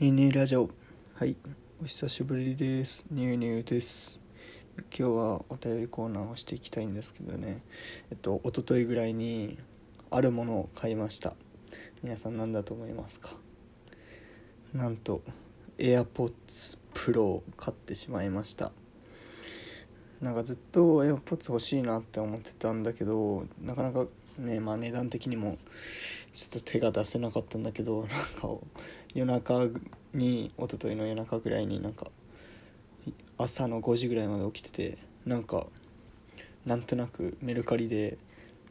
ニューニューラジオ。はい。お久しぶりです。ニューニューです。今日はお便りコーナーをしていきたいんですけどね。えっと一昨日ぐらいにあるものを買いました。皆さん何だと思いますか？なんと AirPods Pro を買ってしまいました。なんかずっと AirPods 欲しいなって思ってたんだけどなかなかねまあ値段的にもちょっと手が出せなかったんだけど なんか夜中に一昨日の夜中ぐらいになんか朝の5時ぐらいまで起きててなんかなんとなくメルカリで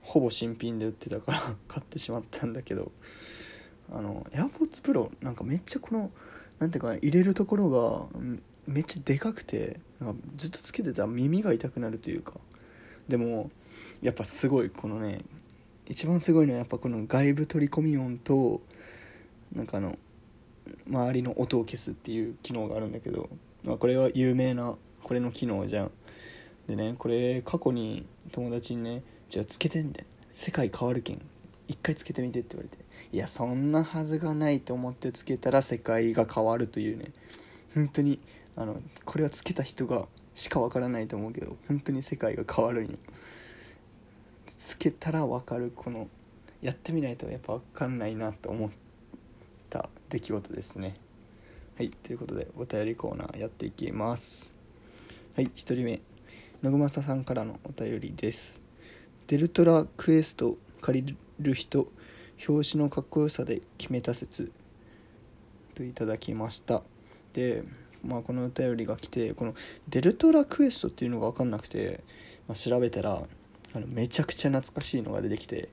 ほぼ新品で売ってたから 買ってしまったんだけどあの AirPods Pro なんかめっちゃこのなんていうか入れるところがめっちゃでかくてなんかずっとつけてたら耳が痛くなるというかでもやっぱすごいこのね一番すごいのはやっぱこの外部取り込み音となんかあの周りの音を消すっていう機能があるんだけど、まあ、これは有名なこれの機能じゃんでねこれ過去に友達にね「じゃあつけてみて世界変わるけん一回つけてみて」って言われていやそんなはずがないと思ってつけたら世界が変わるというね本当にあのこれはつけた人がしかわからないと思うけど本当に世界が変わるんよ。つけたら分かるこのやってみないとやっぱ分かんないなと思った出来事ですね。はいということでお便りコーナーやっていきます。はい1人目。のぐまささんからのお便りです。デルトラクエスト借りる人表紙のかっこよさで決めた説。といただきました。でまあこのお便りが来てこのデルトラクエストっていうのが分かんなくて、まあ、調べたらあのめちゃくちゃ懐かしいのが出てきて、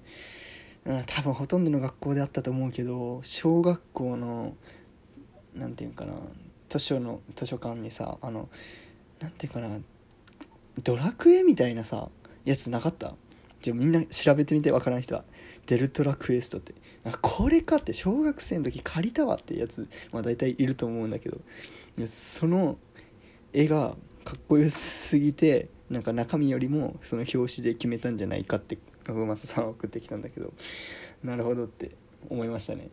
うん、多分ほとんどの学校であったと思うけど小学校の何て言うかな図書の図書館にさあの何て言うかなドラクエみたいなさやつなかった？じゃあみんな調べてみてわからん人は。デルトラクエストって。これかって小学生の時借りたわってやつまあ大体いると思うんだけど。その絵がかっこよすぎてなんか中身よりもその表紙で決めたんじゃないかって信正さんは送ってきたんだけどなるほどって思いましたね。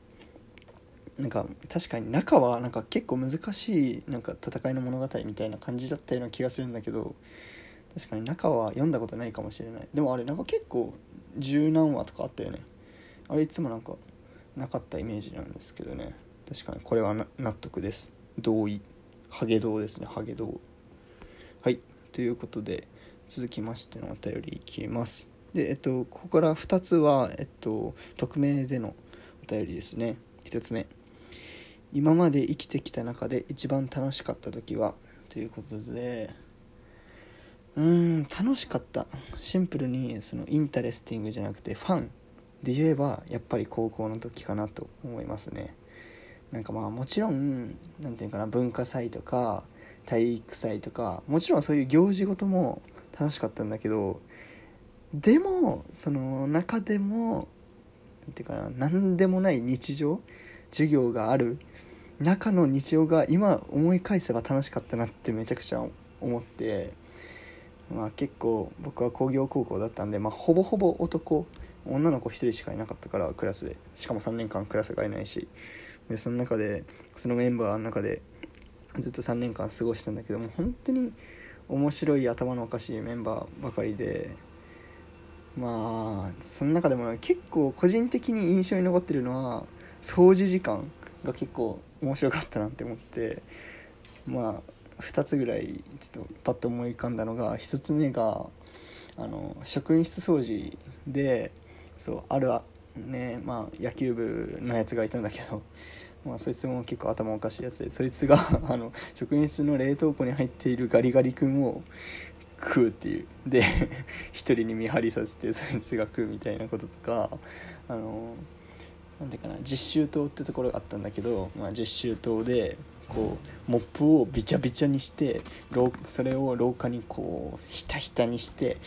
なんか確かに中はなんか結構難しいなんか戦いの物語みたいな感じだったような気がするんだけど確かに中は読んだことないかもしれない。でもあれなんか結構十何話とかあったよね。あれいつもなんかなかったイメージなんですけどね。確かにこれは納得です。同意。ハゲ道ですね。ハゲ道はい。ということで続きましてのお便りいきます。でえっとここから2つはえっと匿名でのお便りですね。1つ目。今まで生きてきた中で一番楽しかった時は？ということで。うーん楽しかった。シンプルにその interesting じゃなくて fun で言えばやっぱり高校の時かなと思いますね。なんかまあもちろん何て言うかな文化祭とか体育祭とかもちろんそういう行事ごとも楽しかったんだけどでもその中でも何て言うかな何でもない日常授業がある中の日常が今思い返せば楽しかったなってめちゃくちゃ思ってまあ結構僕は工業高校だったんで、まあ、ほぼほぼ男女の子1人しかいなかったからクラスで。しかも3年間クラスがいないし。でその中でそのメンバーの中でずっと3年間過ごしたんだけども本当に面白い頭のおかしいメンバーばかりでまあその中でも結構個人的に印象に残ってるのは掃除時間が結構面白かったなって思ってまあ2つぐらいちょっとパッと思い浮かんだのが1つ目があの職員室掃除でそうあるねまあ野球部のやつがいたんだけど、まあ、そいつも結構頭おかしいやつでそいつが あの職員室の冷凍庫に入っているガリガリ君を食うっていう。で 一人に見張りさせてそいつが食うみたいなこととかあのなんていうかな実習棟ってところがあったんだけど、まあ、実習棟でこうモップをびちゃびちゃにしてそれを廊下にこうひたひたにして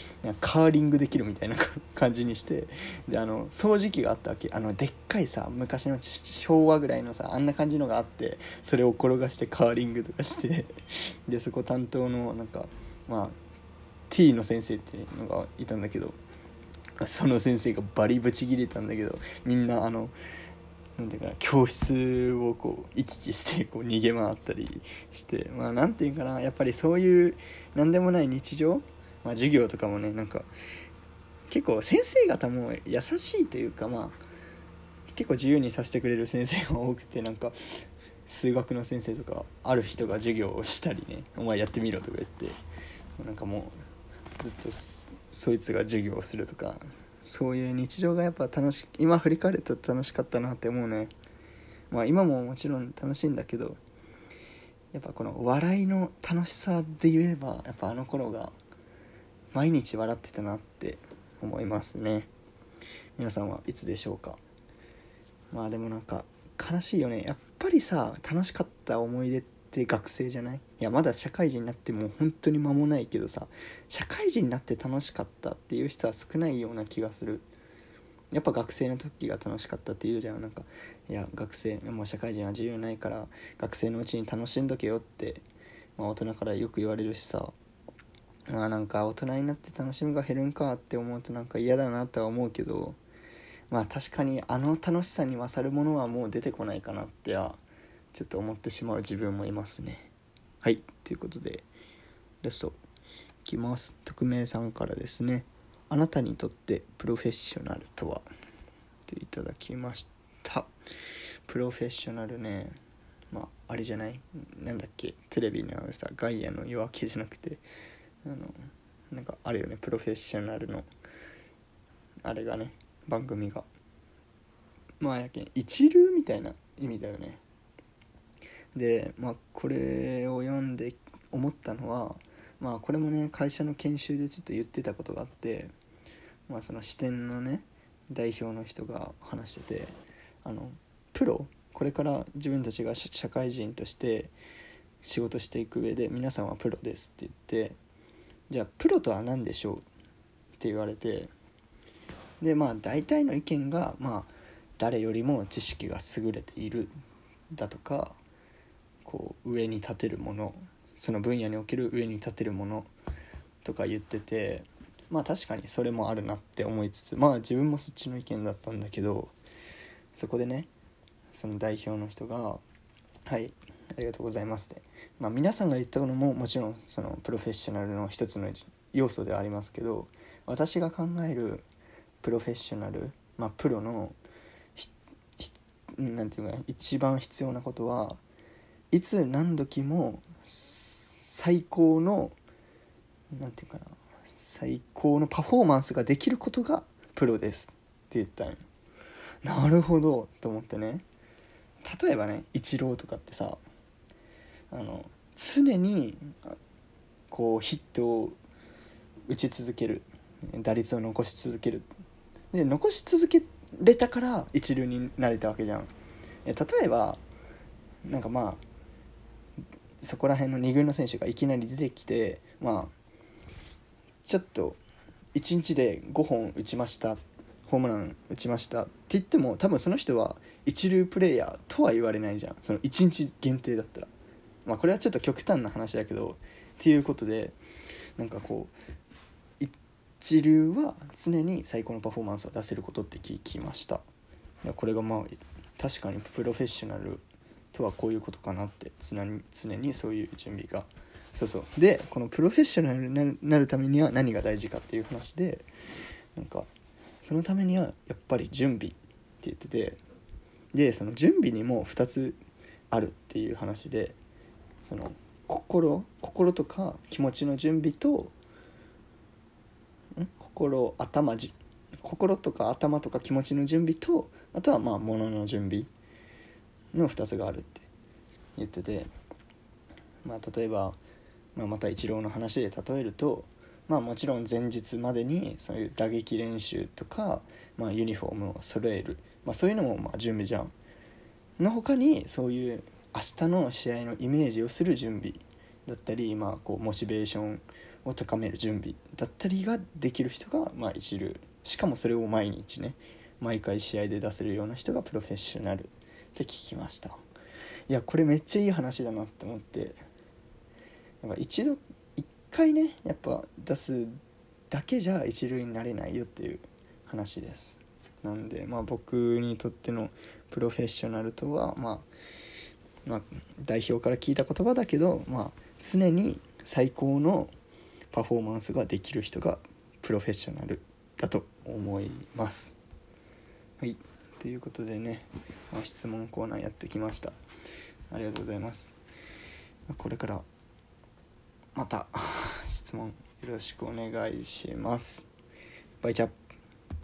カーリングできるみたいな 感じにしてであの掃除機があったわけ。あのでっかいさ昔の昭和ぐらいのさあんな感じのがあってそれを転がしてカーリングとかして でそこ担当のなんかまあ T の先生っていうのがいたんだけどその先生がバリブチギレたんだけどみんなあのなんていうかな教室をこう行き来してこう逃げ回ったりしてまあなんていうかなやっぱりそういう何でもない日常、まあ、授業とかもねなんか結構先生方も優しいというかまあ結構自由にさせてくれる先生が多くてなんか数学の先生とかある人が授業をしたりね「お前やってみろ」とか言ってなんかもうずっとそいつが授業をするとかそういう日常がやっぱ楽し今振り返ると楽しかったなって思うね。まあ今ももちろん楽しいんだけどやっぱこの笑いの楽しさで言えばやっぱあの頃が毎日笑ってたなって思いますね。皆さんはいつでしょうか？まあでもなんか悲しいよね。やっぱりさ楽しかった思い出って学生じゃない？いやまだ社会人になってもう本当に間もないけどさ社会人になって楽しかったっていう人は少ないような気がする。やっぱ学生の時が楽しかったって言うじゃん。なんかいや学生もう社会人は自由ないから学生のうちに楽しんどけよって、まあ、大人からよく言われるしさ。まあなんか大人になって楽しみが減るんかって思うとなんか嫌だなとは思うけどまあ確かにあの楽しさに勝るものはもう出てこないかなってはちょっと思ってしまう自分もいますね。はい。ということでラストいきます。匿名さんからですね。あなたにとってプロフェッショナルとは？といただきました。プロフェッショナルね。まああれじゃない？なんだっけ？テレビのさガイアの夜明けじゃなくて。あのなんかあるよね。プロフェッショナルのあれがね番組が。まあやけん一流みたいな意味だよねでまあこれを読んで思ったのはまあこれもね会社の研修でちょっと言ってたことがあってまあその支店のね代表の人が話しててあのプロこれから自分たちが社会人として仕事していく上で皆さんはプロですって言ってじゃあプロとは何でしょうって言われてでまあ大体の意見がまあ誰よりも知識が優れているだとかこう上に立てるものその分野における上に立てるものとか言っててまあ確かにそれもあるなって思いつつまあ自分もそっちの意見だったんだけどそこでねその代表の人が「はいありがとうございます」って、まあ、皆さんが言ったのももちろんそのプロフェッショナルの一つの要素ではありますけど私が考えるプロフェッショナル、まあ、プロの何て言うか一番必要なことはいつ何時も最高の何て言うかな最高のパフォーマンスができることがプロですって言ったんなるほどと思ってね。例えばねイチローとかってさあの常にこうヒットを打ち続ける。打率を残し続ける。で残し続けれたから一流になれたわけじゃん。例えばなんかまあそこら辺の2軍の選手がいきなり出てきてまあちょっと1日で5本打ちましたホームラン打ちましたって言っても多分その人は一流プレーヤーとは言われないじゃん。その1日限定だったら。まあこれはちょっと極端な話だけどっていうことでなんかこう一流は常に最高のパフォーマンスを出せることって聞きました。これがまあ確かにプロフェッショナルとはこういうことかなって常に常にそういう準備がそうそう。でこのプロフェッショナルになるためには何が大事かっていう話でなんかそのためにはやっぱり準備って言っててでその準備にも2つあるっていう話でその心心とか気持ちの準備と心頭心とか頭とか気持ちの準備とあとはまあ物の準備の2つがあるって言ってて、まあ、例えば、まあ、またイチローの話で例えると、まあ、もちろん前日までにそういう打撃練習とか、まあ、ユニフォームを揃える、まあ、そういうのもまあ準備じゃん。の他にそういう明日の試合のイメージをする準備だったり、まあ、こうモチベーションを高める準備だったりができる人がまあ一流しかもそれを毎日ね毎回試合で出せるような人がプロフェッショナルって聞きました。いやこれめっちゃいい話だなって思って。やっぱ一度一回ねやっぱ出すだけじゃ一流になれないよっていう話です。なんで、まあ、僕にとってのプロフェッショナルとは、まあ、まあ代表から聞いた言葉だけど、まあ、常に最高のパフォーマンスができる人がプロフェッショナルだと思います。はい。ということでね、まあ、質問コーナーやってきました。ありがとうございます。これからまた 質問よろしくお願いします。バイチャ